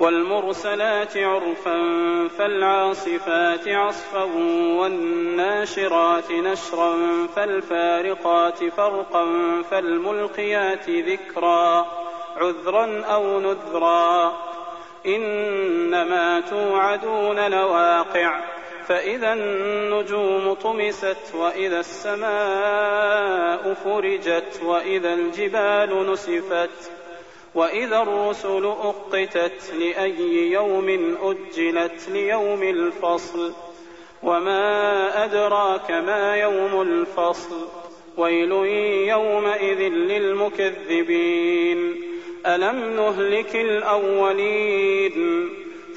والمرسلات عرفا فالعاصفات عصفا والناشرات نشرا فالفارقات فرقا فالملقيات ذكرا عذرا أو نذرا إنما توعدون لواقع فإذا النجوم طمست وإذا السماء فرجت وإذا الجبال نسفت واذا الرسل اقتت لاي يوم اجلت ليوم الفصل وما ادراك ما يوم الفصل ويل يومئذ للمكذبين الم نهلك الاولين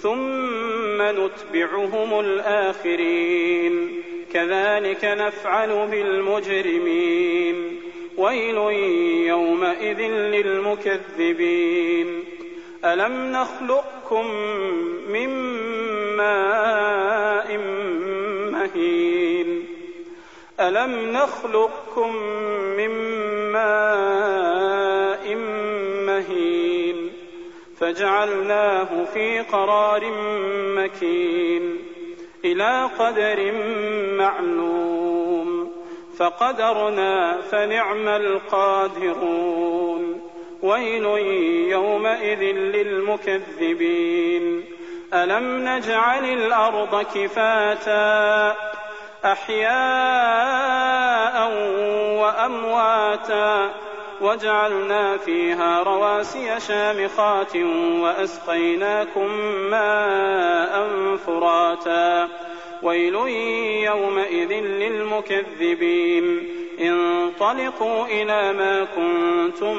ثم نتبعهم الاخرين كذلك نفعل بالمجرمين ويل يومئذ للمكذبين. ألم نخلقكم من ماء مهين؟ ألم نخلقكم من ماء مهين؟ فجعلناه في قرار مكين. إلى قدر معلوم. فقدرنا فنعم القادرون. ويل يومئذ للمكذبين. ألم نجعل الأرض كفاتا؟ أحياء وأمواتا. وجعلنا فيها رواسي شامخات وأسقيناكم ماء فراتا. ويل يومئذ للمكذبين. انطلقوا إلى ما كنتم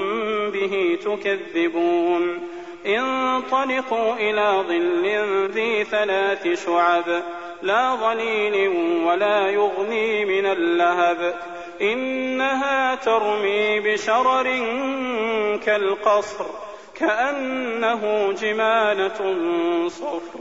به تكذبون. انطلقوا إلى ظل ذي ثلاث شعب. لا ظليل ولا يغني من اللهب. إنها ترمي بشرر كالقصر كأنه جمالة صفر.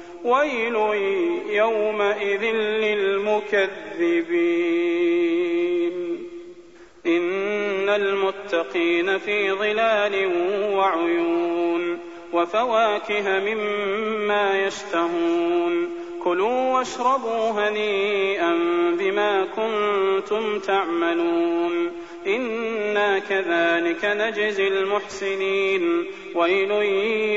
ويل يومئذ للمكذبين. إن المتقين في ظلال وعيون وفواكه مما يشتهون كلوا واشربوا هنيئا بما كنتم تعملون. إنا كذلك نجزي المحسنين. ويل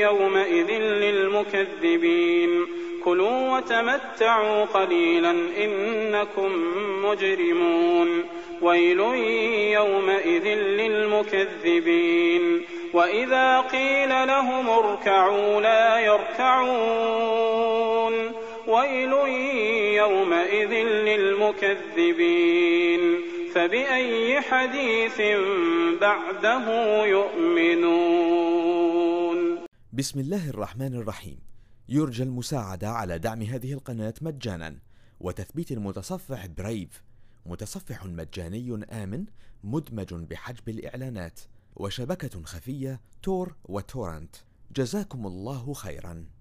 يومئذ للمكذبين. كلوا وتمتعوا قليلا إنكم مجرمون. ويل يومئذ للمكذبين. وإذا قيل لهم اركعوا لا يركعون. ويل يومئذ للمكذبين. فبأي حديث بعده يؤمنون؟ بسم الله الرحمن الرحيم. يرجى المساعدة على دعم هذه القناة مجانا. وتثبيت المتصفح برايف متصفح مجاني آمن مدمج بحجب الإعلانات. وشبكة خفية تور وتورنت. جزاكم الله خيرا.